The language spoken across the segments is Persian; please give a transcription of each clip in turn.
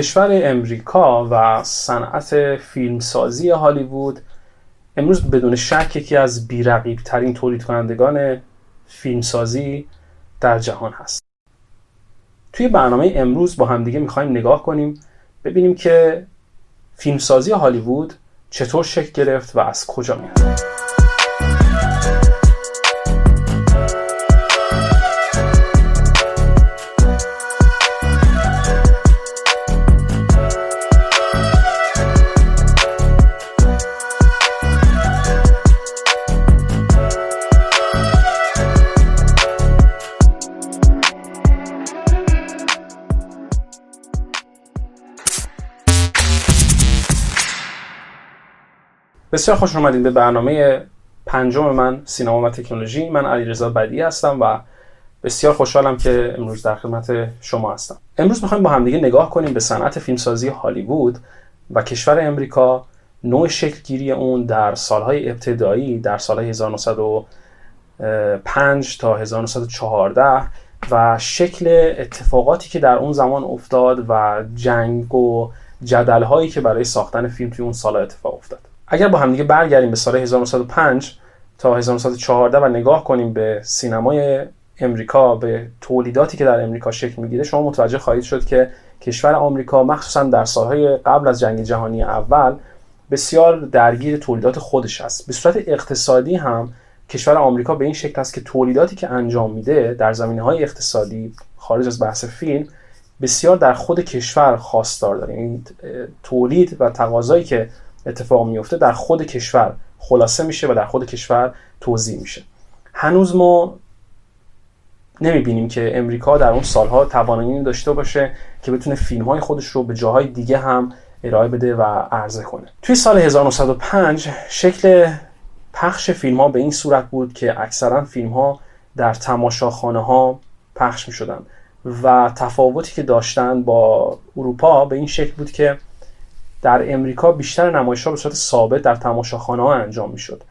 کشور امریکا و صنعت فیلمسازی هالیوود امروز بدون شک یکی از بیرقیب ترین تولید کنندگان فیلمسازی در جهان هست. توی برنامه امروز با همدیگه می‌خوایم نگاه کنیم ببینیم که فیلمسازی هالیوود چطور شکل گرفت و از کجا میاد. بسیار خوش اومدید به برنامه پنجم من سینما و تکنولوژی. من علیرضا بدی هستم و بسیار خوشحالم که امروز در خدمت شما هستم. امروز می‌خوایم با همدیگه نگاه کنیم به صنعت فیلمسازی هالیوود و کشور امریکا نوع شکلگیری اون در سالهای ابتدایی در سالهای 1905 تا 1914 و شکل اتفاقاتی که در اون زمان افتاد و جنگ و جدل که برای ساختن فیلم توی اون سال اتفاق افتاد. اگر با همدیگه برگردیم به سال 1905 تا 1914 و نگاه کنیم به سینمای امریکا به تولیداتی که در امریکا شکل می‌گیره شما متوجه خواهید شد که کشور آمریکا مخصوصا در سالهای قبل از جنگ جهانی اول بسیار درگیر تولیدات خودش است. به صورت اقتصادی هم کشور آمریکا به این شکل است که تولیداتی که انجام میده در زمینه های اقتصادی خارج از بحث فیلم بسیار در خود کشور خواستار داره. این تولید و تقاضایی که اتفاق میفته در خود کشور خلاصه میشه و در خود کشور توضیح میشه. هنوز ما نمی‌بینیم که امریکا در اون سالها توانایی داشته باشه که بتونه فیلم های خودش رو به جاهای دیگه هم ارائه بده و عرضه کنه. توی سال 1905 شکل پخش فیلم ها به این صورت بود که اکثرا فیلم ها در تماشاخانه ها پخش می شدن و تفاوتی که داشتن با اروپا به این شکل بود که در امریکا بیشتر نمایش ها به صورت ثابت در تماشاخانه ها انجام می‌شد.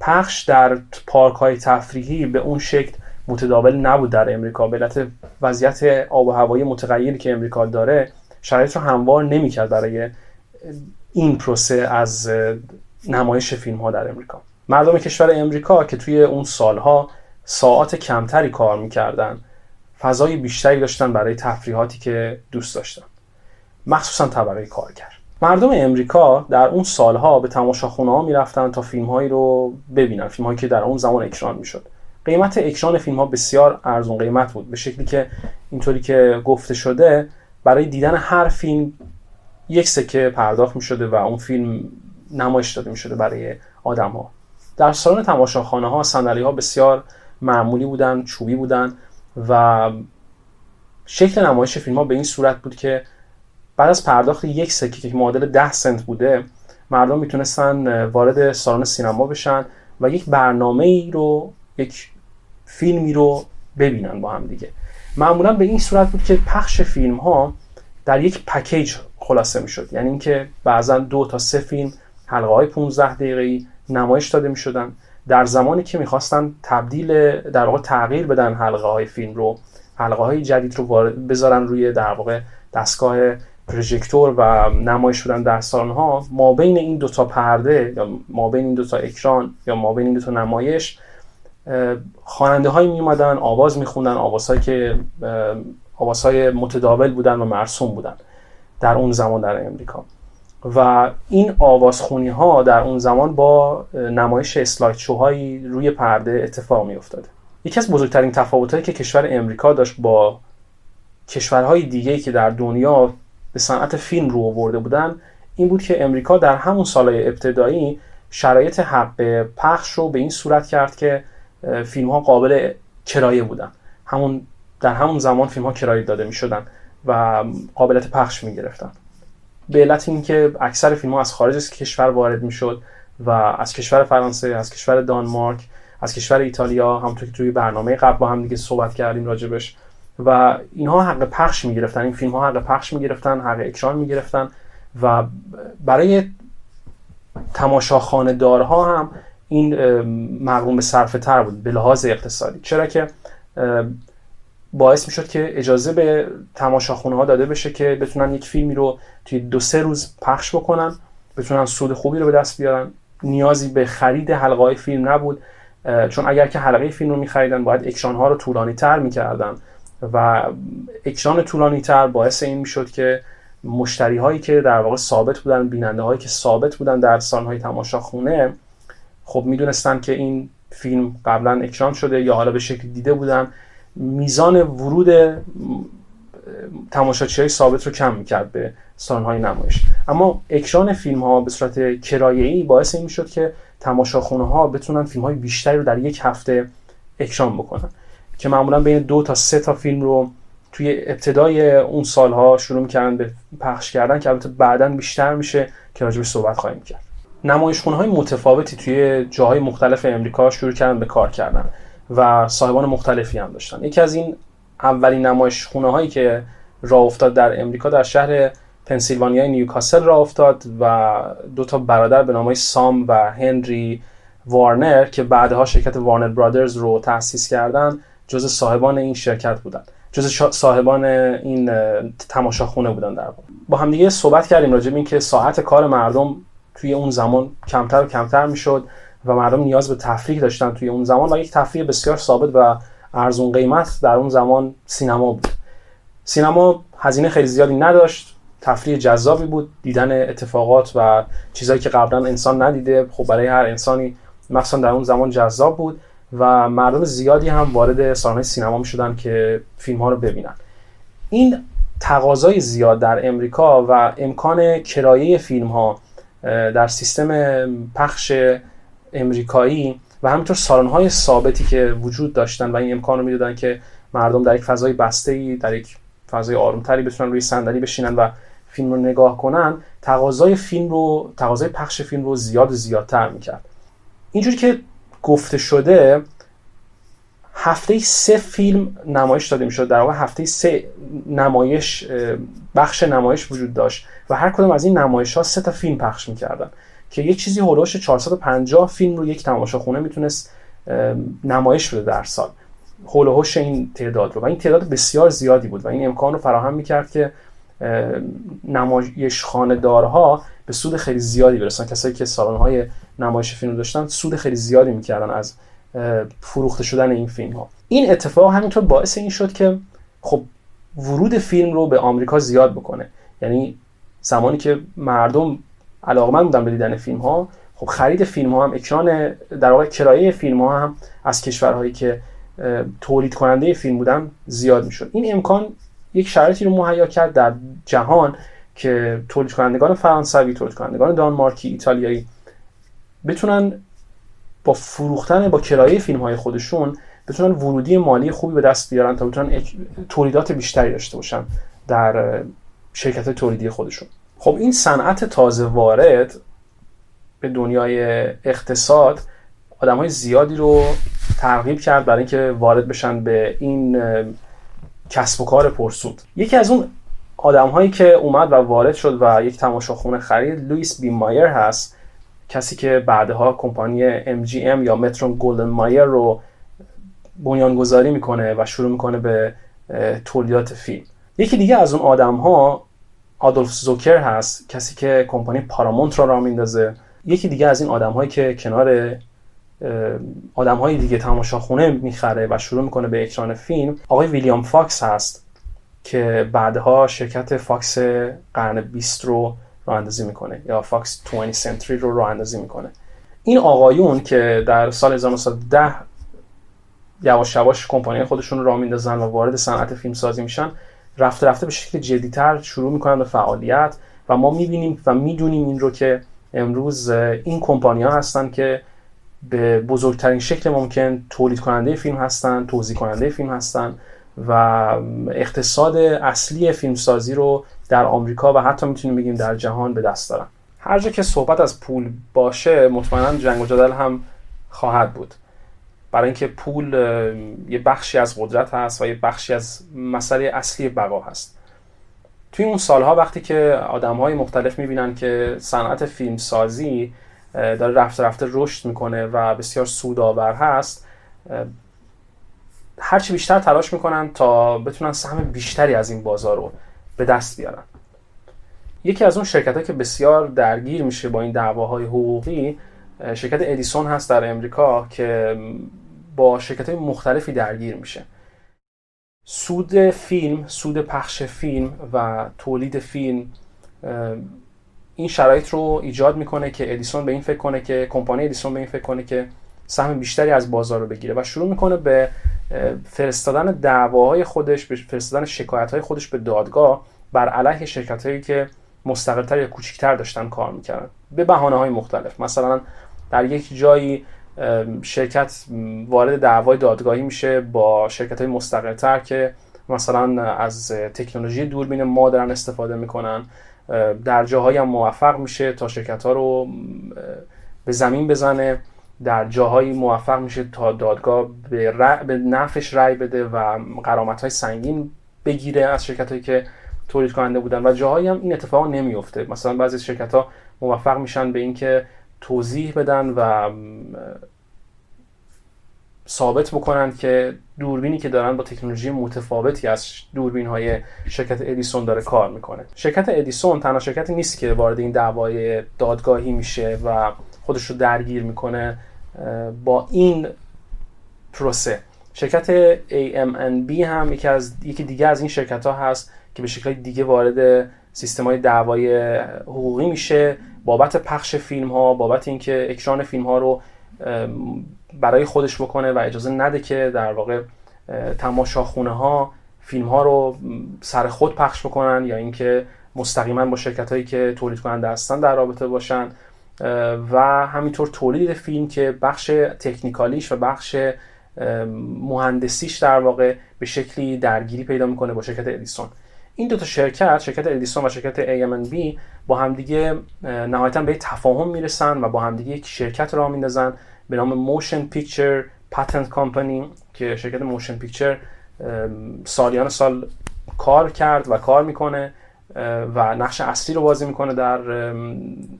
پخش در پارک های تفریحی به اون شکل متداول نبود در امریکا. به علت وضعیت آب و هوایی متغیری که امریکا داره شرایط رو هموار نمی‌کرد برای این پروسه از نمایش فیلم ها در امریکا. مردم کشور امریکا که توی اون سالها ساعات کمتری کار می‌کردن فضای بیشتری داشتن برای تفریحاتی که دوست داشتن. مخصوصا طبقه کارگر. مردم امریکا در اون سالها به تماشاخونه ها می‌رفتن تا فیلم هایی رو ببینن فیلم هایی که در اون زمان اکران می‌شد. قیمت اکران فیلم ها بسیار ارزون قیمت بود به شکلی که اینطوری که گفته شده برای دیدن هر فیلم یک سکه پرداخت می شده و اون فیلم نمایش داده می شده برای آدم ها در سالن تماشاخانه ها صندلی ها بسیار معمولی بودن چوبی بودن و شکل نمایش فیلم ها به این صورت بود که بعد از پرداخت یک سکه که معادل 10 سنت بوده مردم می‌تونستن وارد سالن سینما بشن و یک برنامه ای رو یک فیلمی رو ببینن با هم دیگه. معمولا به این صورت بود که پخش فیلم ها در یک پکیج خلاصه می‌شد. یعنی اینکه بعضا دو تا سه فیلم حلقه های 15 دقیقه نمایش داده می شدن در زمانی که می‌خواستن تبدیل در واقع تغییر بدن حلقه های فیلم رو حلقه های جدید رو بذارن روی در واقع دستگاه پروژکتور و نمایش شدن در سالن ها ما بین این دوتا پرده یا ما بین این دوتا اکران یا ما بین این دوتا نمایش خواننده هایی می اومدن آواز میخوندن آوازهایی که آوازهای متداول بودن و مرسوم بودن در اون زمان در امریکا. و این آوازخونی ها در اون زمان با نمایش اسلاید شوهایی روی پرده اتفاق می افتاده یکی از بزرگترین تفاوتهایی که کشور امریکا داشت با کشورهای دیگه که در دنیا به صنعت فیلم رو آورده بودن این بود که امریکا در همون سالهای ابتدایی شرایط حق پخش رو به این صورت کرد که فیلم ها قابل کرایه بودن. همون در همون زمان فیلم ها کرایه داده می شدن و قابلیت پخش می گرفتن به علت اینکه اکثر فیلم ها از خارج از کشور وارد می شد و از کشور فرانسه از کشور دانمارک از کشور ایتالیا همونطور که توی برنامه قبل با هم دیگه صحبت کردیم راجبش و اینها حق پخش می‌گرفتن. این فیلم ها حق پخش می‌گرفتن حق اکران می‌گرفتن و برای تماشاخانه دارها هم این مقروم به صرفه تر بود به لحاظ اقتصادی. چرا که باعث می‌شد که اجازه به تماشاخونه ها داده بشه که بتونن یک فیلمی رو توی دو سه روز پخش بکنن بتونن سود خوبی رو به دست بیارن. نیازی به خرید حلقه فیلم نبود چون اگر که حلقه فیلم رو میخریدن باید اکشان ها رو طولانی تر می‌کردن. و اکشان طولانی تر باعث این می‌شد که مشتری هایی که در واقع ثابت بودن بیننده هایی که ثابت بودن در سالن های تماشاخونه خب می‌دونستن که این فیلم قبلا اکران شده یا حالا به شکل دیده بودن. میزان ورود تماشاچی های ثابت رو کم می‌کرد به سالن های نمایش. اما اکران فیلم ها به صورت کرایه‌ای باعث این می‌شد که تماشاخونه ها بتونن فیلم های بیشتری رو در یک هفته اکران بکنن. که معمولا بین دو تا سه تا فیلم رو توی ابتدای اون سالها شروع می‌کردن به پخش کردن که البته بعدا بیشتر میشه که راجبش صحبت خواهیم کرد. نمایشخونه های متفاوتی توی جاهای مختلف امریکا شروع کردن به کار کردن و صاحبان مختلفی هم داشتن. یکی از این اولین نمایشخونه هایی که راه افتاد در امریکا در شهر پنسیلوانیای نیوکاسل راه افتاد و دو تا برادر به نام سام و هنری وارنر که بعدها شرکت وارنر برادرز رو تأسیس کردن جز صاحبان این شرکت بودند جز صاحبان این تماشاخونه بودن در با همدیگه صحبت کردیم راجع به اینکه ساعت کار مردم توی اون زمان کمتر و کمتر می‌شد و مردم نیاز به تفریح داشتن توی اون زمان و یک تفریح بسیار ثابت و ارزون قیمت در اون زمان سینما بود. سینما هزینه خیلی زیادی نداشت تفریح جذابی بود دیدن اتفاقات و چیزهایی که قبلا انسان ندیده. خب برای هر انسانی مخصوصا در اون زمان جذاب بود. و مردم زیادی هم وارد سالن سینما می شدن که فیلم ها رو ببینن. این تقاضای زیاد در امریکا و امکان کرایه فیلم ها در سیستم پخش امریکایی و همینطور سالن های ثابتی که وجود داشتن و این امکان رو می‌دادن که مردم در یک فضای بسته ای در یک فضای آرومتری بتونن روی صندلی بشینن و فیلم رو نگاه کنن تقاضای فیلم رو تقاضای پخش فیلم رو زیاد و زیادتر می‌کرد. اینجوری که گفته شده هفته سه فیلم نمایش داده می‌شد. در واقع هفته سه نمایش بخش نمایش وجود داشت و هر کدوم از این نمایش ها سه تا فیلم پخش می‌کردن. که یه چیزی هولوش 450 فیلم رو یک تماشاخونه می‌تونست نمایش بده در سال. هولوش این تعداد رو. و این تعداد بسیار زیادی بود و این امکان رو فراهم می‌کرد که نمایش دارها به سود خیلی زیادی برسن. کسایی که سالن های نمایش فیلم داشتن سود خیلی زیادی می‌کردن از فروخته شدن این فیلم ها این اتفاق همینطور باعث این شد که خب ورود فیلم رو به آمریکا زیاد بکنه. یعنی زمانی که مردم علاقمند بودن به دیدن فیلم ها خب خرید فیلم ها هم اکران در واقع کرایه فیلم ها هم از کشورهایی که تولید کننده فیلم بودن زیاد می‌شد. این امکان یک شرایطی رو مهیا کرد در جهان که تولید کنندگان فرانسوی تولید کنندگان دانمارکی ایتالیایی بتونن با فروختن با کرایه فیلم های خودشون بتونن ورودی مالی خوبی به دست بیارن تا بتونن تولیدات بیشتری داشته باشن در شرکت تولیدی خودشون. خب این صنعت تازه وارد به دنیای اقتصاد آدم های زیادی رو ترغیب کرد برای اینکه وارد بشن به این کسب و کار پرسود. یکی از اون آدم هایی که اومد و وارد شد و یک تماشاخونه خرید لوئیس بی مایر هست. کسی که بعدها کمپانی MGM یا مترون گلدن مایر رو بنیانگذاری می‌کنه و شروع می‌کنه به تولیدات فیلم. یکی دیگه از اون آدم ها آدولف زوکر هست کسی که کمپانی پارامونت رو را میندازه. یکی دیگه از این آدم هایی که کنار آدم های دیگه تماشاخونه می‌خره و شروع می‌کنه به اکران فیلم آقای ویلیام فاکس هست. که بعدها شرکت فاکس قرن 20 رو راه اندازی می‌کنه یا فاکس 20 Century رو راه اندازی می‌کنه. این آقایون که در سال 1910 یواش یواش کمپانی خودشون رو میندازن و وارد صنعت فیلم سازی میشن رفته رفته به شکل جدیتر شروع می‌کنن به فعالیت و ما می‌بینیم و می‌دونیم این رو که امروز این کمپانی ها هستن که به بزرگترین شکل ممکن تولید کننده فیلم هستن توضیح کننده فیلم هستن. و اقتصاد اصلی فیلمسازی رو در آمریکا و حتی می‌تونیم بگیم در جهان به دست دارن. هر جا که صحبت از پول باشه مطمئنا جنگ و جدل هم خواهد بود. برای اینکه پول یه بخشی از قدرت هست و یه بخشی از مسئله اصلی بقا هست. توی اون سالها وقتی که آدم های مختلف می‌بینن که صنعت فیلم سازی داره رفته رفته رشد می‌کنه و بسیار سودآور هست هرچی بیشتر تلاش می‌کنن تا بتونن سهم بیشتری از این بازار رو به دست بیارن. یکی از اون شرکت که بسیار درگیر میشه با این دعواهای حقوقی شرکت ادیسون هست در امریکا که با شرکت های مختلفی درگیر میشه. سود فیلم سود پخش فیلم و تولید فیلم این شرایط رو ایجاد می‌کنه که ادیسون به این فکر کنه که کمپانی ادیسون به این فکر کنه که سهم بیشتری از بازار رو بگیره و شروع می‌کنه به فرستادن دعواهای خودش به فرستادن شکایت های خودش به دادگاه بر علیه شرکت هایی که مستقلتر یا کوچکتر داشتن کار می‌کردن. به بهانه های مختلف. مثلا در یک جایی شرکت وارد دعوای دادگاهی میشه با شرکت های مستقلتر که مثلا از تکنولوژی دوربین ما دارن استفاده می‌کنن. در جاهایی هم موفق میشه تا شرکت ها رو به زمین بزنه. در جاهایی موفق میشه تا دادگاه به, به نفش رأی بده و قرامت های سنگین بگیره از شرکت هایی که تولید کننده بودن. و جاهایی هم این اتفاق نمیفته مثلا بعضی شرکت ها موفق میشن به اینکه توضیح بدن و ثابت بکنن که دوربینی که دارن با تکنولوژی متفاوتی از دوربین های شرکت ادیسون داره کار می‌کنه. شرکت ادیسون تنها شرکتی نیست که وارد این دعوای دادگاهی میشه و خودش رو درگیر می‌کنه با این پروسه. شرکت AMNB هم یکی از یکی دیگه از این شرکت ها هست که به شکل دیگه وارد سیستم های دعوای حقوقی میشه. بابت پخش فیلم ها بابت اینکه اکران فیلم ها رو برای خودش بکنه و اجازه نده که در واقع تماشاخونه ها فیلم ها رو سر خود پخش بکنن یا اینکه مستقیما با شرکت هایی که تولید کننده هستن در رابطه باشن. و همینطور تولید فیلم که بخش تکنیکالیش و بخش مهندسیش در واقع به شکلی درگیری پیدا می‌کنه با شرکت ادیسون. این دو تا شرکت شرکت ادیسون و شرکت AM&B با همدیگه نهایتا به تفاهم می‌رسن و با همدیگه یک شرکت راه میندازن به نام Motion Picture Patent Company که شرکت Motion Picture سالیان سال کار کرد و کار می‌کنه. و نقش اصلی رو بازی می‌کنه در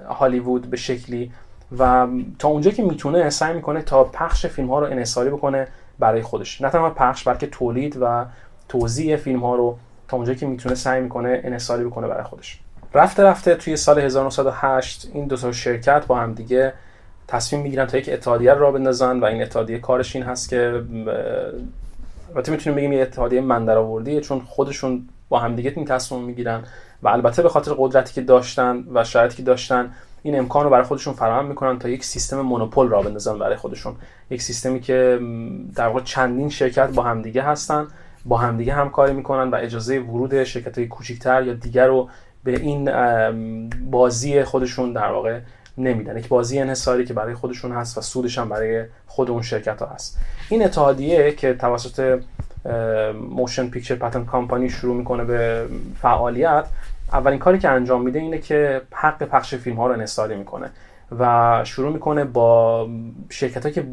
هالیوود به شکلی. و تا اونجا که می‌تونه سعی می‌کنه تا پخش فیلم ها رو انحصاری بکنه برای خودش. نه تنها پخش بلکه تولید و توزیع فیلم ها رو تا اونجا که می‌تونه سعی می‌کنه انحصاری بکنه برای خودش. رفته رفته توی سال 1908 این دو تا شرکت با هم دیگه تصمیم می‌گیرن تا یک اتحادیه را بندازن و این اتحادیه کارش این هست که البته می‌تونیم بگیم یه اتحادیه من چون خودشون با همدیگه این تصمیم می‌گیرن. و البته به خاطر قدرتی که داشتن و شرایطی که داشتن این امکان رو برای خودشون فراهم می‌کنن تا یک سیستم مونوپول را بندازن برای خودشون. یک سیستمی که در واقع چندین شرکت با همدیگه هستن با همدیگه همکاری می‌کنن و اجازه ورود شرکت های کوچیکتر یا دیگر رو به این بازی خودشون در واقع نمیدن. یک بازی انحصاری که برای خودشون هست و سودش هم برای خود اون شرکت ها هست. این اتحادیه که توسط Motion Picture Patents Company شروع می‌کنه به فعالیت. اولین کاری که انجام میده اینه که حق پخش فیلم ها رو انحصاری می‌کنه و شروع می‌کنه با شرکت که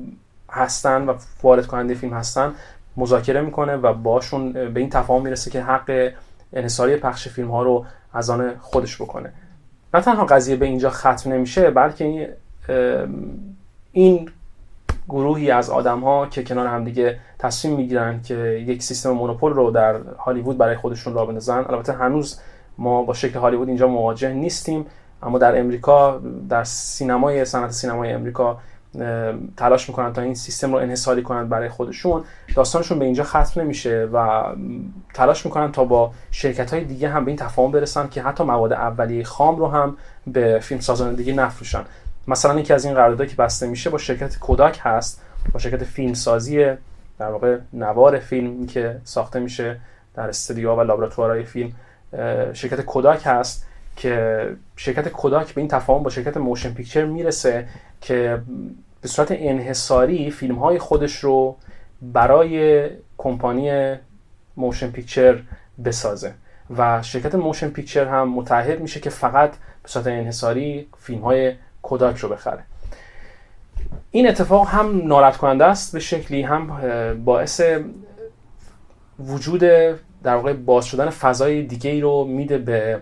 هستن و وارد کننده فیلم هستن مذاکره می‌کنه و باشون به این تفاهم می‌رسه که حق انحصاری پخش فیلم ها رو از آن خودش بکنه. نه تنها قضیه به اینجا ختم نمیشه بلکه این گروهی از آدم ها که کنار هم دیگه تصمیم می‌گیرن که یک سیستم مونوپول رو در هالیوود برای خودشون را بندازن. البته هنوز ما با شکل هالیوود اینجا مواجه نیستیم اما در امریکا در سینمای صنعت سینمای امریکا تلاش می‌کنن تا این سیستم رو انحصاری کنند برای خودشون. داستانشون به اینجا ختم نمیشه و تلاش می‌کنن تا با شرکت های دیگه هم به این تفاهم برسن که حتی مواد اولیه خام رو هم به فیلم سازان دیگه نفروشن. مثلا یکی از این قراردادها که بسته میشه با شرکت کوداک هست با شرکت فیلم سازی در واقع نوار فیلم که ساخته میشه در استودیو و لابراتوارهای فیلم شرکت کوداک هست که شرکت کوداک به این تفاهم با شرکت Motion Picture می‌رسه که به صورت انحصاری فیلم های خودش رو برای کمپانی Motion Picture بسازه. و شرکت Motion Picture هم متحد میشه که فقط به صورت انحصاری فیلم های کوداک رو بخره. این اتفاق هم ناراحت کننده است به شکلی هم باعث وجود در واقع باز شدن فضای دیگه ای رو میده به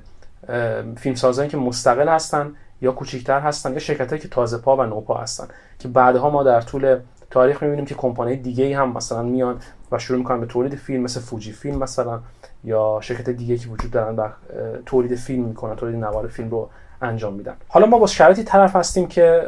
فیلم سازانی که مستقل هستن یا کوچیکتر هستن یا شرکت که تازه پا و نوپا هستن. که بعدها ما در طول تاریخ می‌بینیم که کمپانی دیگه هم مثلا میان و شروع می‌کنن به تولید فیلم مثل فوجی فیلم مثلا یا شرکت دیگه که وجود دارن و تولید فیلم می‌کنن تولید نوار فیلم رو انجام میدن حالا ما با شرایطی طرف هستیم که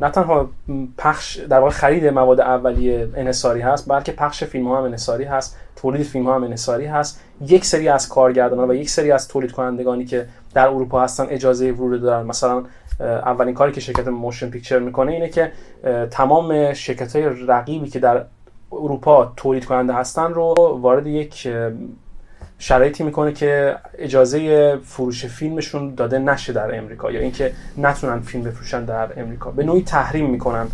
نه تنها پخش در واقع خرید مواد اولیه انحصاری هست بلکه پخش فیلم ها هم انحصاری هست تولید فیلم ها هم انحصاری هست. یک سری از کارگردانان و یک سری از تولید کنندگانی که در اروپا هستن اجازه ورود دارن. مثلا اولین کاری که شرکت Motion Picture می‌کنه اینه که تمام شرکت های رقیبی که در اروپا تولید کننده هستن رو وارد یک شرایطی می‌کنه که اجازه فروش فیلمشون داده نشه در امریکا یا اینکه نتونن فیلم بفروشن در امریکا. به نوعی تحریم می‌کنن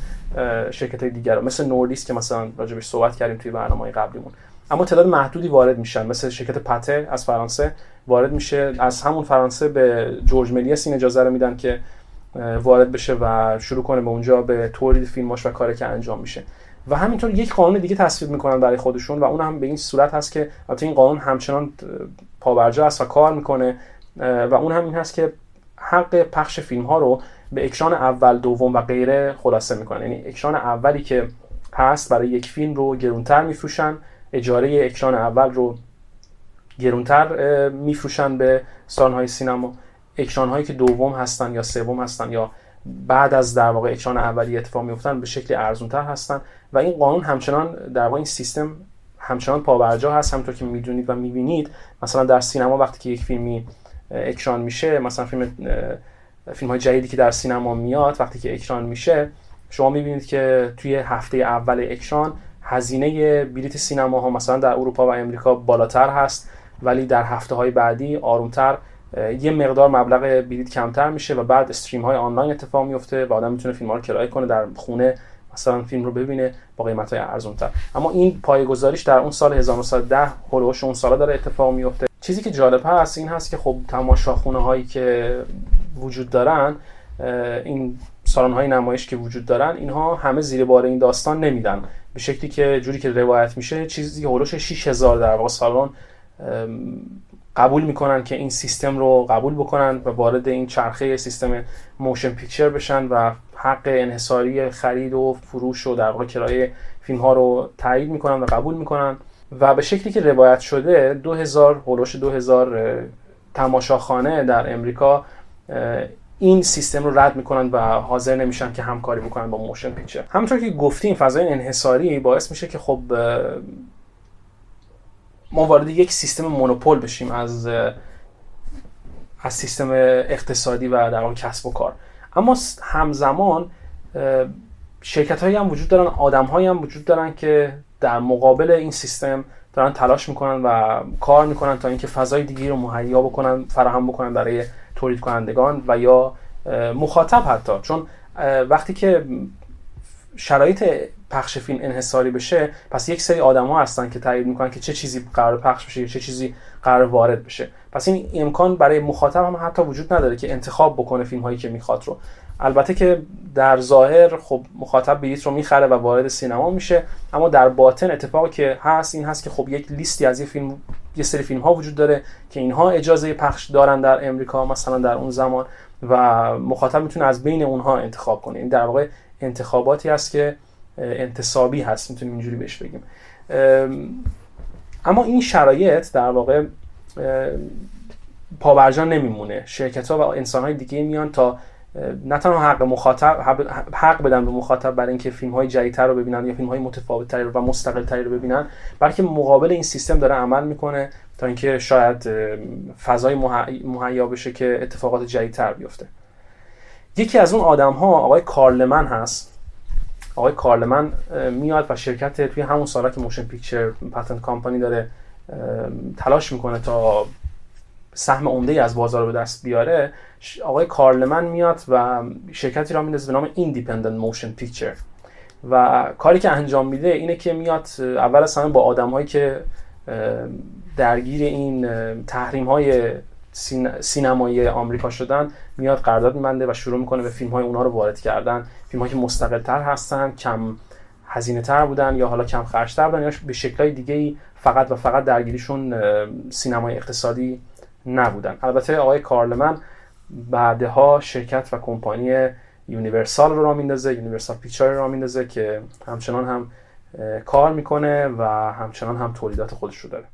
شرکت های دیگر رو مثل نوردیس که مثلا راجبش صحبت کردیم توی برنامه قبلیمون. اما تعداد محدودی وارد میشن. مثل شرکت پته از فرانسه وارد میشه. از همون فرانسه به جورج ملیس این اجازه رو میدن که وارد بشه و شروع کنه به اونجا به تولید فیلماش و کاری که انجام میشه. و همینطور یک قانون دیگه تصویب می‌کنن برای خودشون و اون هم به این صورت هست که البته این قانون همچنان پابرجا است و کار می‌کنه و اون هم این هست که حق پخش فیلم ها رو به اکران اول دوم و غیره خلاصه می‌کنن یعنی اکران اولی که هست برای یک فیلم رو گرونتر میفروشن اجاره اکران اول رو گرونتر میفروشن به های سینما. اکران هایی که دوم هستن یا سوم هستن یا بعد از در واقع اکران اولی اتفاق میفتن به شکل ارزونتر هستن و این قانون همچنان در واقع این سیستم همچنان پابرجا هست. همونطور که می‌دونید و می‌بینید مثلا در سینما وقتی که یک فیلمی اکران میشه مثلا فیلم فیلم های جدیدی که در سینما میاد وقتی که اکران میشه شما می‌بینید که توی هفته اول اکران هزینه بلیت سینما ها مثلا در اروپا و امریکا بالاتر هست ولی در هفته های بعدی آرومتر یه مقدار مبلغ بلیت کمتر میشه و بعد استریم های آنلاین اتفاق میفته و آدم می‌تونه فیلم ها رو کرایه کنه در خونه مثلا فیلم رو ببینه با قیمت های ارزون تر اما این پایگذاریش در اون سال 1910 هولوش اون سالا داره اتفاق میفته. چیزی که جالب هست این هست که خب تماشاخونه هایی که وجود دارن این سالن های نمایش که وجود دارن اینها همه زیر بار این داستان نمیدن. به شکلی که جوری که روایت میشه چیزی هولوش 6000 در واقع سالن قبول می‌کنن که این سیستم رو قبول بکنن و وارد این چرخه سیستم موشن پیکچر بشن و حق انحصاری خرید و فروش و در واقع کرایه فیلم ها رو تایید می‌کنن و قبول می‌کنن. و به شکلی که روایت شده 2000 هولوش 2000 تماشاخانه در امریکا این سیستم رو رد می‌کنن و حاضر نمیشن که همکاری بکنن با موشن پیکچر همونطور که گفتیم فضای انحصاری باعث میشه که خب ما وارد یک سیستم مونوپول بشیم از از سیستم اقتصادی و در کسب و کار. اما همزمان شرکت هایی هم وجود دارن آدم هایی هم وجود دارن که در مقابل این سیستم دارن تلاش می‌کنن و کار می‌کنن تا اینکه فضای دیگه رو مهیا بکنن فراهم بکنن برای تولید کنندگان و یا مخاطب حتی. چون وقتی که شرایط پخش فیلم انحصاری بشه پس یک سری آدما هستن که تایید می‌کنن که چه چیزی قرار پخش بشه چه چیزی قرار وارد بشه. پس این امکان برای مخاطب هم حتی وجود نداره که انتخاب بکنه فیلم هایی که می‌خواد رو. البته که در ظاهر خب مخاطب بلیط رو می‌خره و وارد سینما میشه اما در باطن اتفاقی که هست این هست که خب یک لیستی از یه فیلم یه سری فیلم ها وجود داره که اینها اجازه پخش دارن در امریکا مثلا در اون زمان و مخاطب می‌تونه از بین اونها انتخاب کنه. این در واقع انتخاباتی هست که انتصابی هست می‌تونیم اینجوری بهش بگیم. اما این شرایط در واقع پابرجا نمیمونه. شرکت ها و انسان های دیگه میان تا نه تنها حق مخاطب حق بدن به مخاطب برای اینکه فیلم های جدیدتر رو ببینن یا فیلم های متفاوت و مستقل تری رو ببینن بلکه مقابل این سیستم داره عمل می‌کنه تا اینکه شاید فضای مهیا بشه که اتفاقات جدیدتر بیفته. یکی از اون آدم ها آقای کارلمن هست. آقای کارل لملی میاد و شرکت توی همون سالا که Motion Picture Patent Company داره تلاش می‌کنه تا سهم عمده از بازار رو به دست بیاره. آقای کارل لملی میاد و شرکتی راه میندازه به نام Independent Motion Picture و کاری که انجام میده اینه که میاد اول از همه با آدم هایی که درگیر این تحریم های سینمایی آمریکا شدن میاد قرارداد میبنده و شروع می‌کنه به فیلم های اونها رو وارد کردن. فیلم که مستقل تر هستن کم هزینه تر بودن یا حالا کم خرج تر بودن یا به شکلهای دیگه فقط و فقط درگیریشون سینمای اقتصادی نبودن. البته آقای کارل لملی بعدها شرکت و کمپانی یونیورسال رو راه میندازه Universal Picture رو راه میندازه که همچنان هم کار می‌کنه و همچنان هم تولیدات خودش رو داره.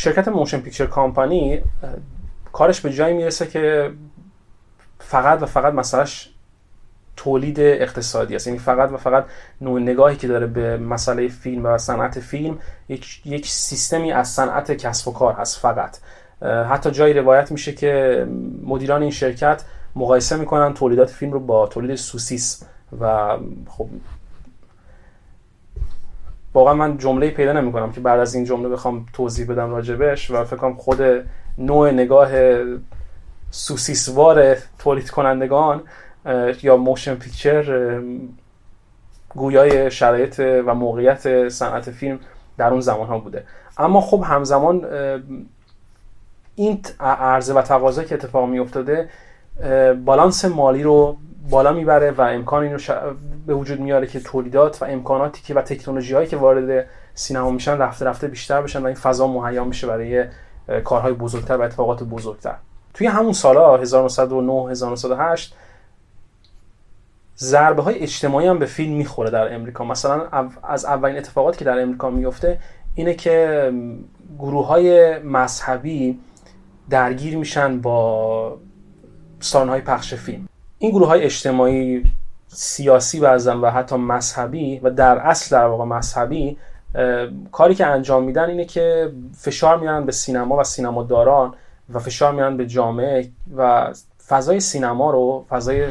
شرکت Motion Picture Company کارش به جایی می‌رسه که فقط و فقط مسئلهش تولید اقتصادی است. یعنی فقط و فقط نوع نگاهی که داره به مسئله فیلم و صنعت فیلم یک, یک سیستمی از صنعت کسب و کار هست فقط. حتی جایی روایت میشه که مدیران این شرکت مقایسه می‌کنن تولیدات فیلم رو با تولید سوسیس و خب واقعا من جمله پیدا نمی کنم که بعد از این جمله بخوام توضیح بدم راجبش و فکر کنم خود نوع نگاه سوسیسوار تولید کنندگان یا Motion Picture گویای شرایط و موقعیت صنعت فیلم در اون زمان ها بوده. اما خب همزمان این عرضه و تقاضا که اتفاق می افتاده بالانس مالی رو بالا می‌بره و امکان این رو به وجود میاره که تولیدات و امکاناتی که و تکنولوژی هایی که وارد سینما میشن رفته رفته بیشتر بشن و این فضا مهیا میشه برای کارهای بزرگتر و اتفاقات بزرگتر. توی همون سالا 1909 1908 ضربه های اجتماعی هم به فیلم می‌خوره در امریکا. مثلا از اولین اتفاقاتی که در امریکا میفته اینه که گروه های مذهبی درگیر میشن با های پخش فیلم. این گروه های اجتماعی سیاسی بعضا و حتی مذهبی و در اصل در واقع مذهبی کاری که انجام میدن اینه که فشار میارن به سینما و سینما داران و فشار میارن به جامعه و فضای سینما رو فضای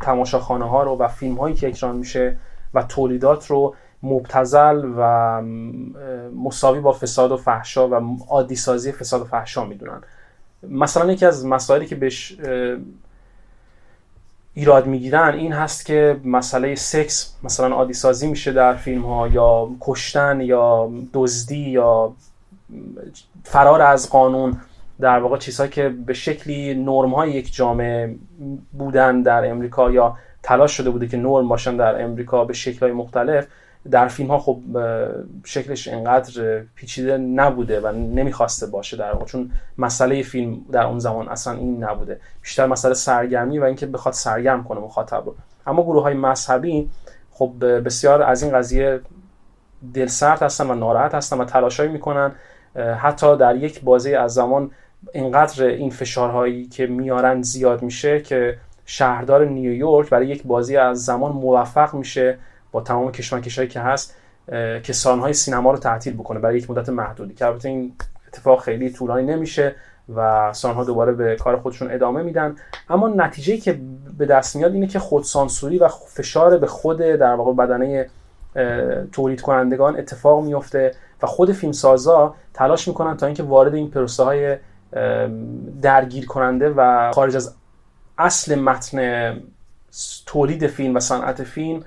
تماشاخانه ها رو و فیلم هایی که اکران میشه و تولیدات رو مبتزل و مساوی با فساد و فحشا و عادی سازی فساد و فحشا می‌دونن. مثلا یکی از مسائلی که بهش ایراد می‌گیرن این هست که مسئله سکس مثلا عادی سازی میشه در فیلم ها یا کشتن یا دزدی یا فرار از قانون در واقع چیزهایی که به شکلی نرم های یک جامعه بودن در امریکا یا تلاش شده بوده که نرم باشن در امریکا به شکل های مختلف. در فیلم ها خب شکلش انقدر پیچیده نبوده و نمی‌خواسته باشه در واقع چون مسئله فیلم در اون زمان اصلا این نبوده. بیشتر مسئله سرگرمی و اینکه بخواد سرگرم کنه مخاطب رو. اما گروه های مذهبی خب بسیار از این قضیه دلسرد هستن و ناراحت هستن و تلاشایی می‌کنن. حتی در یک بازی از زمان اینقدر این فشارهایی که میارن زیاد میشه که شهردار نیویورک برای یک بازی از زمان موفق میشه. با تمام کشمکشایی که هست که سالن‌های سینما رو تعطیل بکنه برای یک مدت محدودی که البته این اتفاق خیلی طولانی نمیشه و سانها دوباره به کار خودشون ادامه میدن. اما نتیجه که به دست میاد اینه که خودسانسوری و فشار به خود در واقع بدنه تولید کنندگان اتفاق میفته و خود فیلمسازا تلاش می‌کنن تا اینکه وارد این پروسه های درگیر کننده و خارج از اصل متن تولید فیلم و صنعت فیلم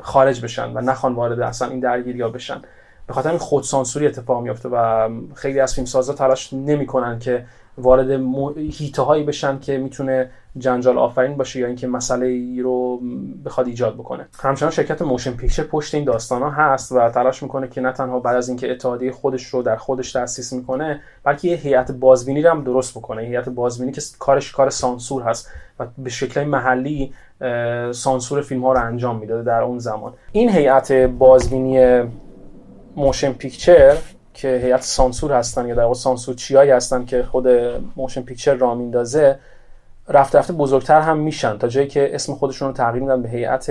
خارج بشن و نخوان وارد اصلا این درگیری ها بشن. به خاطر این خودسانسوری اتفاق میفته و خیلی از فیلمسازا تلاش نمی‌کنن که وارد حیطه هایی بشن که می‌تونه جنجال آفرین باشه یا اینکه مسئله ای رو بخواد ایجاد بکنه. همچنان شرکت Motion Picture پشت این داستان ها هست و تلاش می‌کنه که نه تنها بعد از اینکه اتحادیه خودش رو در خودش تاسیس می‌کنه بلکه یه هیئت بازبینی رو هم درست بکنه. هیئت بازبینی که کارش کار سانسور هست و به شکل محلی سانسور فیلم ها رو انجام می‌داده در اون زمان. این هیئت بازبینی Motion Picture که هیئت سانسور هستن یا در واقع سانسور چیایی هستن که خود Motion Picture راه میندازه رفته رفته بزرگتر هم میشن تا جایی که اسم خودشون رو تغییر میدن به هیئت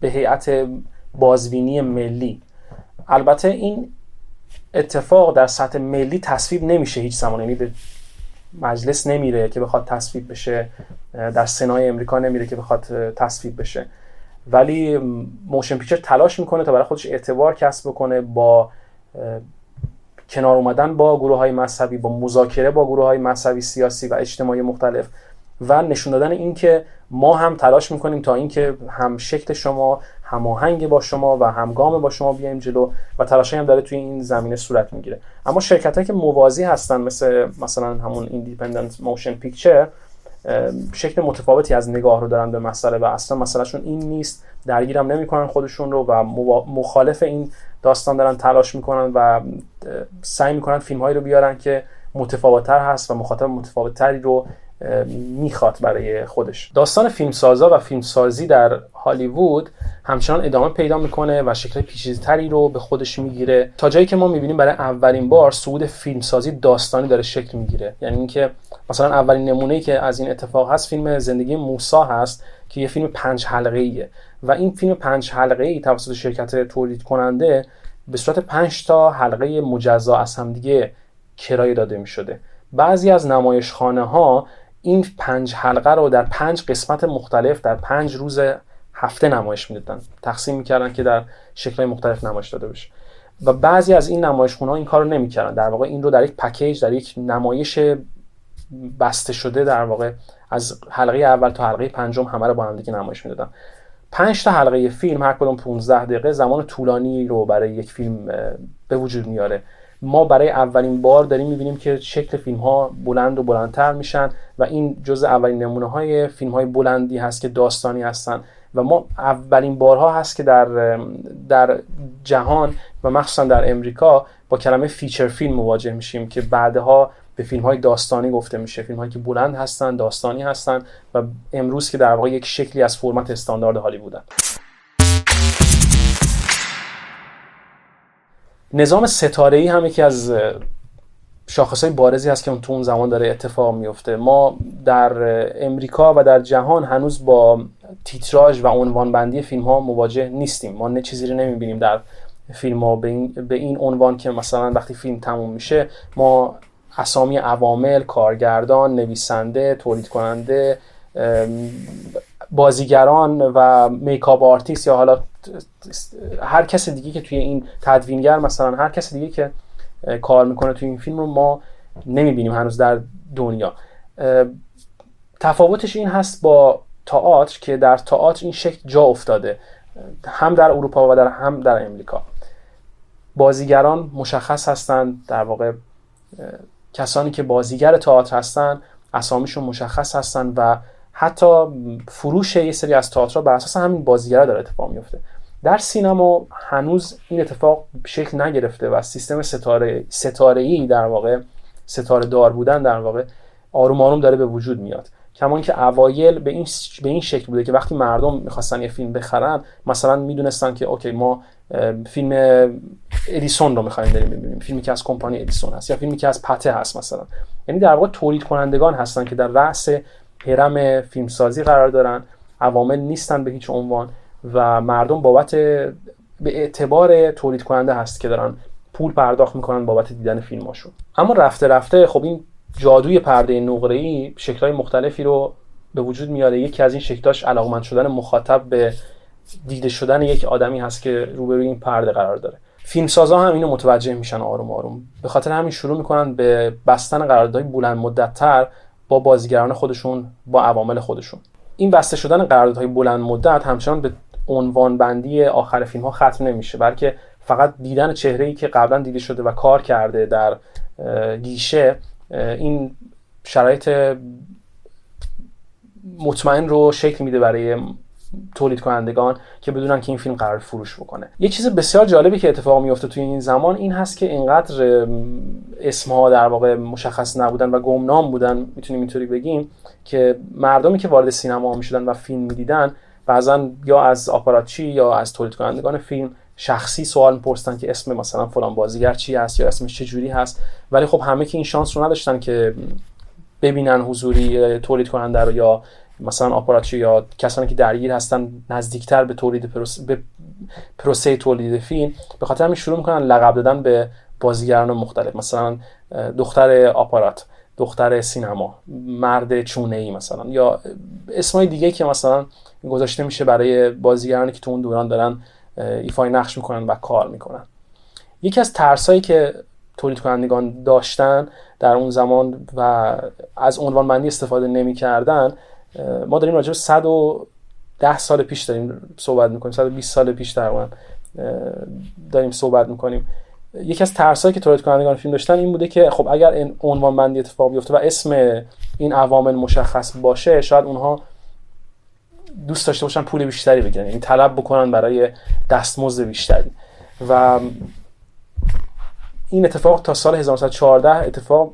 به هیئت بازبینی ملی. البته این اتفاق در سطح ملی تصویب نمیشه هیچ زمان. یعنی به مجلس نمیره که بخواد تصویب بشه در سنای امریکا نمیره که بخواد تصویب بشه. ولی Motion Picture تلاش می‌کنه تا برای خودش اعتبار کسب بکنه با کنار اومدن با گروه های مذهبی با مذاکره با گروه های مذهبی سیاسی و اجتماعی مختلف و نشون دادن اینکه ما هم تلاش می‌کنیم تا اینکه هم شکل شما هماهنگ با شما و همگام با شما بیایم جلو و تلاشی هم داره توی این زمینه صورت می‌گیره. اما شرکت که موازی هستن مثل مثلا همون Independent Motion Picture شکل متفاوتی از نگاه رو دارن به مسئله و اصلا مسئلهشون این نیست. درگیرم نمی‌کنن خودشون رو و مخالف این داستان دارن تلاش می‌کنن و سعی می‌کنن فیلم هایی رو بیارن که متفاوتتر هست و مخاطب متفاوتتری رو می‌خواد برای خودش. داستان فیلمسازا و فیلمسازی در هالیوود همچنان ادامه پیدا می‌کنه و شکل پیچیده‌تری رو به خودش می‌گیره. تا جایی که ما می‌بینیم برای اولین بار صعود فیلمسازی داستانی داره شکل می‌گیره. یعنی اینکه مثلا اولین نمونه‌ای که از این اتفاق هست فیلم زندگی موسا هست که یه فیلم پنج حلقه ایه و این فیلم پنج حلقه ای توسط شرکت تولید کننده به صورت پنج تا حلقه مجزا از همدیگه کرایه داده می شده بعضی از نمایشخانه ها این پنج حلقه رو در پنج قسمت مختلف در پنج روز هفته نمایش می‌دادن. تقسیم می‌کردن که در شکل مختلف نمایش داده بشه. و بعضی از این نمایش ها این کار رو نمی‌کردن. در واقع این رو در یک پکیج در یک نمایش بسته شده در واقع از حلقه اول تا حلقه پنجم همه رو با هم دیگه نمایش می‌دادن. پنج تا حلقه فیلم هر کدوم 15 دقیقه زمان طولانی رو برای یک فیلم به وجود میاره. ما برای اولین بار داریم می‌بینیم که شکل فیلم ها بلند و بلندتر میشن و این جز اولین نمونه های فیلم های بلندی هست که داستانی هستن. و ما اولین بارها هست که در در جهان و مخصوصا در امریکا با کلمه feature film مواجه میشیم که بعدها به فیلم های داستانی گفته میشه. فیلم هایی که بلند هستن داستانی هستن و امروز که در واقع یک شکلی از فرمت استاندارد هالیوودن. نظام ستاره ای هم یکی از شاخص های بارزی هست که تو اون زمان داره اتفاق میفته ما در امریکا و در جهان هنوز با تیتراژ و عنوان بندی فیلم ها مواجه نیستیم. ما نه چیزی رو نمی‌بینیم در فیلم ها به این, به این عنوان که مثلا وقتی فیلم تموم میشه ما اسامی عوامل کارگردان نویسنده تولید کننده بازیگران و makeup artist یا حالا هر کس دیگه که توی این تدوینگر مثلا هر کس دیگه که کار می‌کنه توی این فیلم رو ما نمی‌بینیم هنوز در دنیا. تفاوتش این هست با تئاتر که در تئاتر این شکل جا افتاده هم در اروپا و در هم در امریکا. بازیگران مشخص هستند در واقع کسانی که بازیگر تئاتر هستن اسامیشون مشخص هستن و حتی فروش یه سری از تئاترها بر اساس همین بازیگرا داره اتفاق میفته. در سینما هنوز این اتفاق شکل نگرفته و سیستم ستاره ستاره ای در واقع ستاره دار بودن در واقع آروم آروم داره به وجود میاد. کمان که اوایل به این به این شکل بوده که وقتی مردم می‌خواستن یه فیلم بخرن مثلا می‌دونستن که اوکی ما فیلم ادیسون رو می‌خوایم بریم ببینیم. فیلمی که از کمپانی ادیسون هست یا فیلمی که از پته هست مثلا. یعنی در واقع تولید کنندگان هستن که در رأس هرم فیلمسازی قرار دارن. عوامل نیستن به هیچ عنوان و مردم بابت به اعتبار تولید کننده هست که دارن پول پرداخت می‌کنن بابت دیدن فیلماشون اما رفته رفته خب این جادوی پرده نقره ای شکلهای مختلفی رو به وجود میاره. یکی از این شکلاش علاقمند شدن مخاطب به دیده شدن یک آدمی هست که روبروی این پرده قرار داره. فیلمسازا هم اینو متوجه میشن آروم آروم. به خاطر همین شروع می‌کنن به بستن قراردادهای بلند مدتتر با بازیگران خودشون با عوامل خودشون. این بسته شدن قراردادهای بلند مدت همچنان به عنوان بندی آخر فیلم ها ختم نمیشه بلکه فقط دیدن چهره ای که قبلا دیده شده و کار کرده در گیشه این شرایط مطمئن رو شکل میده برای تولید کنندگان که بدونن که این فیلم قرار فروش بکنه. یه چیز بسیار جالبی که اتفاق میفته توی این زمان این هست که اینقدر اسمها در واقع مشخص نبودن و گمنام بودن می‌تونیم اینطوری بگیم که مردمی که وارد سینما می‌شدن و فیلم می‌دیدن بعضا یا از آپاراتچی یا از تولید کنندگان فیلم شخصی سوال می‌پرسن که اسم مثلا فلان بازیگر چی هست یا اسمش چه جوری هست. ولی خب همه که این شانس رو نداشتن که ببینن حضوری تولید کننده رو یا مثلا آپاراتچی یا کسانی که درگیر هستن نزدیکتر به تولید پروسه به پروسه تولید فیلم به خاطر همین شروع می‌کنن لقب دادن به بازیگران مختلف. مثلا دختر آپارات دختر سینما مرد چونه ای مثلا یا اسمای دیگه که مثلا گذاشته میشه برای بازیگرانی که تو اون دوران دارن ایفای نقش می‌کنن و کار می‌کنن. یکی از ترسایی که تولید کنندگان داشتن در اون زمان و از عنوان استفاده نمی‌کردن ما داریم راجع به 110 سال پیش داریم صحبت می‌کنیم 120 سال پیش در داریم صحبت می‌کنیم. یکی از ترسایی که تولید کنندگان فیلم داشتن این بوده که خب اگر این عنوان بندی اتفاق بیفته و اسم این عوامل مشخص باشه شاید اونها دوست داشته باشن پول بیشتری بگیرن یعنی طلب بکنن برای دستمزد بیشتری. و این اتفاق تا سال 1914 اتفاق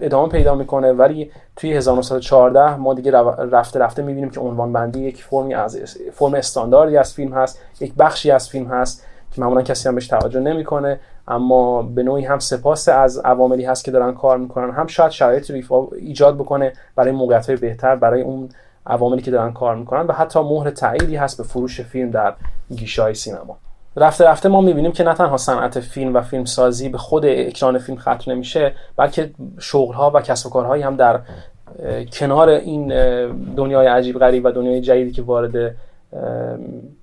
ادامه پیدا می‌کنه ولی توی 1914 ما دیگه رفته رفته می‌بینیم که عنوان بندی یک فرمی از فرم استانداردی از فیلم هست یک بخشی از فیلم هست که معمولا کسی هم بهش توجه نمی‌کنه اما به نوعی هم سپاس از عواملی هست که دارن کار می‌کنن هم شاید شرایط رو ایجاد بکنه برای موقعیت بهتر برای اون عواملی که دارن کار می‌کنن و حتی مهر تأییدی هست به فروش فیلم در گیشه سینما. رفته رفته ما می‌بینیم که نه تنها صنعت فیلم و فیلم سازی به خود اکران فیلم ختم نمیشه بلکه شغل ها و کسب و کارهایی هم در کنار این دنیای عجیب غریب و دنیای جدیدی که وارد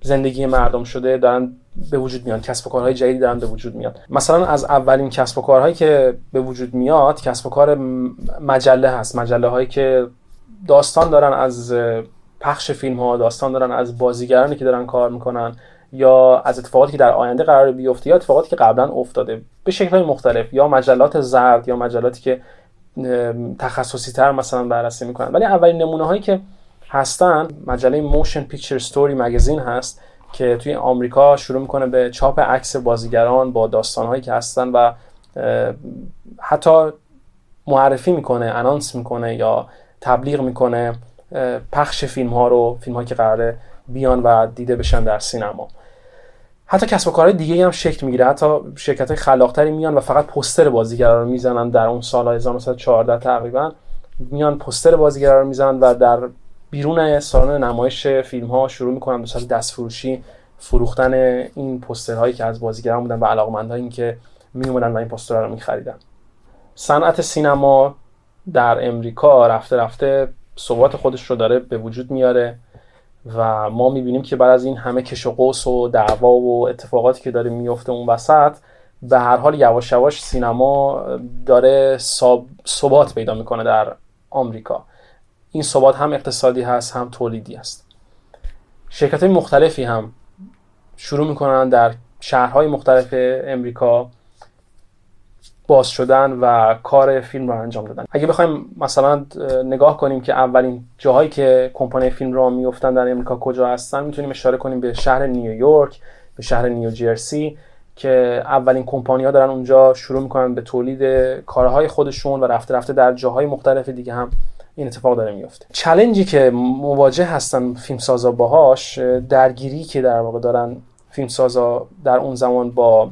زندگی مردم شده دارن به وجود میاد کسب و کارهای جدیدی دارن به وجود میاد مثلا از اولین کسب و کارهایی که به وجود میاد کسب و کار مجله هست. مجله هایی که داستان دارن از پخش فیلم ها داستان دارن از بازیگرانی که دارن کار می‌کنن یا از اتفاقاتی که در آینده قرار بیفته یا اتفاقاتی که قبلا افتاده. به شکل مختلف. یا مجلات زرد یا مجلاتی که تخصصی تر مثلا بررسی می‌کنن. ولی اولین نمونه هایی که هستن مجله Motion Picture Story Magazine هست که توی آمریکا شروع می‌کنه به چاپ عکس بازیگران با داستانهایی که هستن و حتی معرفی می‌کنه انانس می‌کنه یا تبلیغ می‌کنه پخش فیلم ها رو فیلم هایی که قراره بیان و دیده بشن در سینما. حتی کسب و کارهای دیگه هم شکل می‌گیره. حتی شرکت های خلاقتری میان و فقط پستر بازیگرا رو می‌زنن در اون سال 1914 تقریبا. میان پستر بازیگرا رو می‌زنن و در بیرون سالن نمایش فیلم ها شروع می‌کنن به صورت دستفروشی فروختن این پسترهایی که از بازیگران بودن و علاقمندایی که می و این پسترها رو میخریدن. صنعت سینما در امریکا رفته رفته ثبات خودش رو داره به وجود میاره. و ما می‌بینیم که بعد از این همه کش و قوس و دعوا و اتفاقاتی که داره میفته اون وسط به هر حال یواش یواش سینما داره ثبات پیدا می‌کنه در آمریکا. این ثبات هم اقتصادی هست هم تولیدی است شرکت های مختلفی هم شروع می‌کنن در شهرهای مختلف امریکا. باز شدن و کار فیلم رو انجام دادن. اگه بخوایم مثلا نگاه کنیم که اولین جاهایی که کمپانی فیلم را میفتن در امریکا کجا هستن می‌تونیم اشاره کنیم به شهر نیویورک به شهر نیوجرسی که اولین کمپانی ها دارن اونجا شروع می‌کنن به تولید کارهای خودشون و رفته رفته در جاهای مختلف دیگه هم این اتفاق داره میفته چلنجی که مواجه هستن فیلمسازا باهاش درگیری که در واقع دارن فیلمسازا در اون زمان با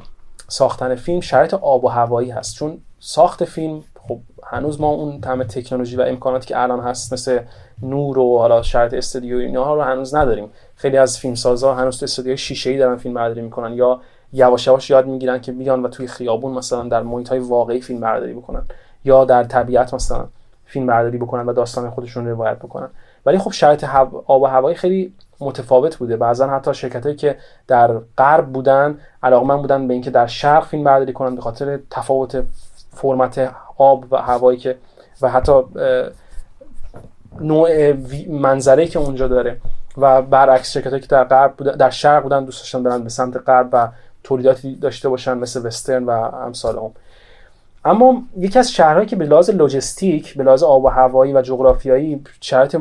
ساختن فیلم شرایط آب و هوایی هست. چون ساخت فیلم خب هنوز ما اون تمام تکنولوژی و امکاناتی که الان هست مثل نور و حالا شرایط استودیو اینها رو هنوز نداریم. خیلی از فیلمسازا هنوز تو استودیو شیشه‌ای دارن فیلم برداری می‌کنن یا یواش یواش یاد می‌گیرن که بیان و توی خیابون مثلا در محیط های واقعی فیلم برداری بکنن یا در طبیعت مثلا فیلم برداری بکنن و داستان خودشون روایت بکنن. ولی خب شرایط آب و هوایی خیلی متفاوت بوده. بعضا حتی شرکت هایی که در غرب بودن علاقمند بودن به اینکه در شرق فیلم برداری کنن به خاطر تفاوت فرمت آب و هوایی که و حتی نوع منظره که اونجا داره. و برعکس شرکت هایی که در غرب بودن در شرق بودن دوست داشتن برن به سمت غرب و تولیداتی داشته باشن مثل وسترن و امثال هم اما یکی از شهرهایی که به لحاظ لوجستیک به لحاظ آب و هوایی و جغرافیایی شرایط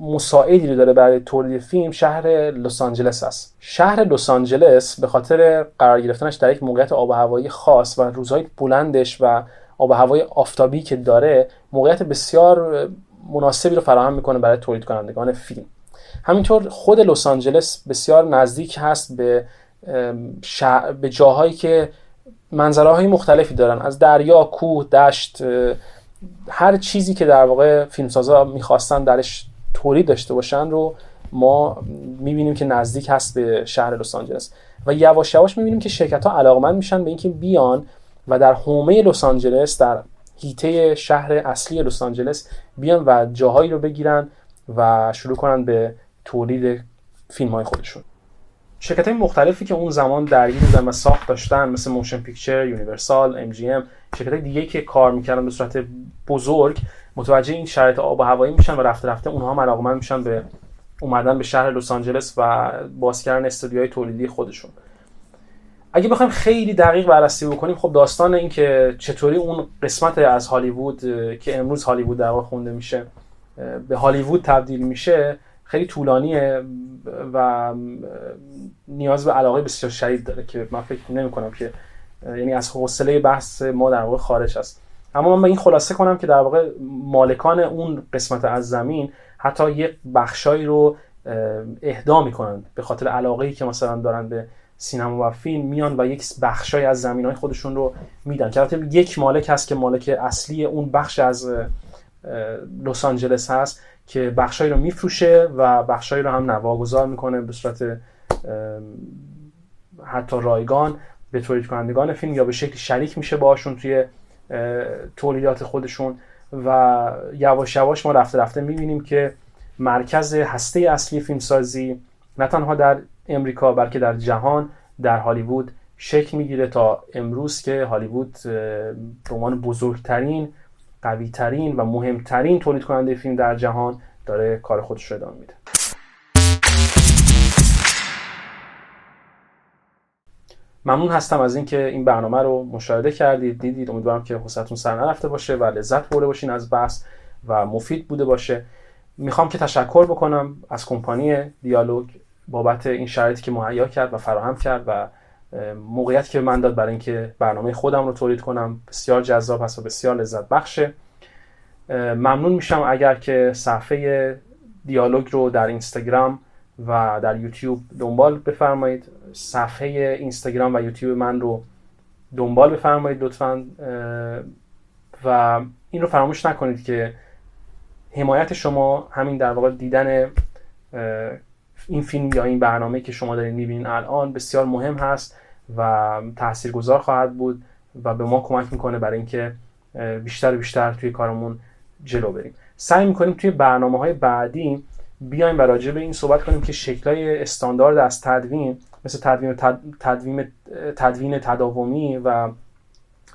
مساعدی رو داره برای تولید فیلم شهر لس آنجلس است. شهر لس آنجلس به خاطر قرار گرفتنش در یک موقعیت آب و هوایی خاص و روزهای بلندش و آب و هوای آفتابی که داره موقعیت بسیار مناسبی رو فراهم می‌کنه برای تولید کنندگان فیلم. همینطور خود لس آنجلس بسیار نزدیک هست به به جاهایی که منظره های مختلفی دارن. از دریا کوه دشت هر چیزی که در واقع فیلمسازا می‌خواستن درش تولید داشته باشن رو ما می‌بینیم که نزدیک هست به شهر لس آنجلس. و یواش یواش می‌بینیم که شرکت ها علاقمند میشن به اینکه بیان و در حومه لس آنجلس در هیته شهر اصلی لس آنجلس بیان و جاهایی رو بگیرن و شروع کنن به تولید فیلم های خودشون. شرکت های مختلفی که اون زمان درگیر بودن و ساخت داشتن مثل Motion Picture، Universal، MGM شرکت های دیگه که کار می‌کردن به صورت بزرگ متوجه این شرایط آب و هوایی میشن و رفته رفته اونها علاقمند میشن به اومدن به شهر لس آنجلس و باز کردن استودیوهای تولیدی خودشون. اگه بخوایم خیلی دقیق بررسی بکنیم خب داستان این که چطوری اون قسمت از هالیوود که امروز هالیوود در خونده میشه به هالیوود تبدیل میشه خیلی طولانیه و نیاز به علاقه بسیار شدید داره که من فکر نمی کنم که یعنی از حوصله بحث ما در واقع خارج هست اما من به این خلاصه کنم که در واقع مالکان اون قسمت از زمین حتی یک بخشایی رو اهدا می‌کنن به خاطر علاقه که مثلا دارن به سینما و فیلم میان و یک بخشای از زمین های خودشون رو میدن. که یک مالک هست که مالک اصلی اون بخش از لس آنجلس هست. که بخشایی رو میفروشه و بخشایی رو هم نواگذار می‌کنه به صورت حتی رایگان به تولید کنندگان فیلم یا به شکل شریک میشه باشون توی تولیدات خودشون و یواش یواش ما رفته رفته می‌بینیم که مرکز هسته اصلی فیلمسازی نه تنها در امریکا بلکه در جهان در هالیوود شکل می‌گیره تا امروز که هالیوود به عنوان بزرگترین قویترین و مهمترین تولید کننده فیلم در جهان داره کار خودش رو ادامه میده. ممنون هستم از اینکه این برنامه رو مشاهده کردید دیدید. امیدوارم که حوصلتون سر نرفته باشه و لذت برده باشین از بحث و مفید بوده باشه. می‌خوام که تشکر بکنم از کمپانی دیالوگ بابت این شرایطی که مهیا کرد و فراهم کرد و موقعیت که من داد برای اینکه برنامه خودم رو تولید کنم بسیار جذاب هست و بسیار لذت بخشه. ممنون میشم اگر که صفحه دیالوگ رو در اینستاگرام و در یوتیوب دنبال بفرمایید. صفحه اینستاگرام و یوتیوب من رو دنبال بفرمایید لطفا. و این رو فراموش نکنید که حمایت شما همین در واقع دیدن این فیلم یا این برنامه که شما دارید می‌بینید الان بسیار مهم هست و تاثیرگذار خواهد بود و به ما کمک می‌کنه برای اینکه بیشتر و بیشتر توی کارمون جلو بریم. سعی می‌کنیم توی برنامه های بعدی بیایم و راجع به این صحبت کنیم که شکلهای استاندارد از تدوین مثل تدوین تدوین تدوین تداومی و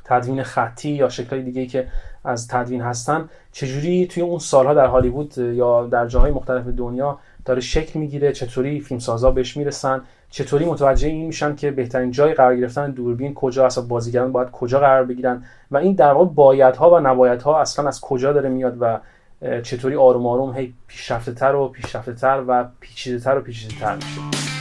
تدوین خطی یا شکلهای دیگه که از تدوین هستن چجوری توی اون سالها در هالیوود یا در جاهای مختلف دنیا داره شکل می‌گیره چطوری فیلمسازا بهش می‌رسن چطوری متوجه این میشن که بهترین جای قرار گرفتن دوربین کجا اصلا بازیگران باید کجا قرار بگیرن و این در واقع بایدها و نبایدها اصلا از کجا داره میاد و چطوری آروم آروم هی پیشرفته تر و پیشرفته تر و پیچیده تر و پیچیده تر میشه.